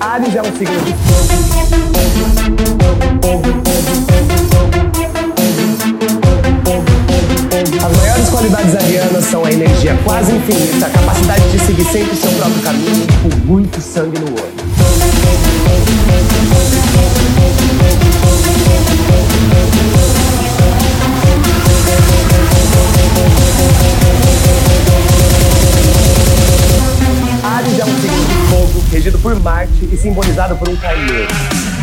Ares é um signo de fogo. As maiores qualidades avianas são a energia quase infinita, a capacidade de seguir sempre seu próprio caminho e com muito sangue no olho. Simbolizado por um carneiro.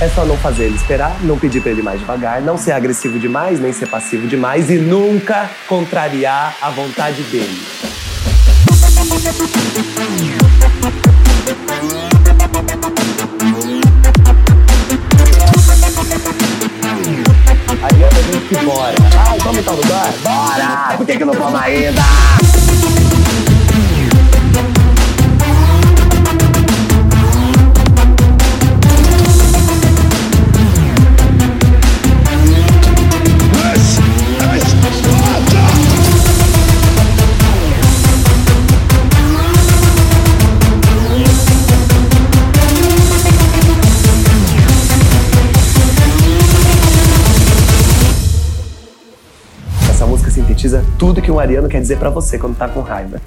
É só não fazer ele esperar, não pedir pra ele mais devagar, não ser agressivo demais, nem ser passivo demais e nunca contrariar a vontade dele. Ariana, a gente que bora. Ai, vamos tal lugar? Bora! Por que, que não vamos ainda? Tudo que um ariano quer dizer pra você quando tá com raiva.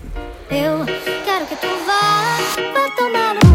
Eu quero que tu vá, vá tomar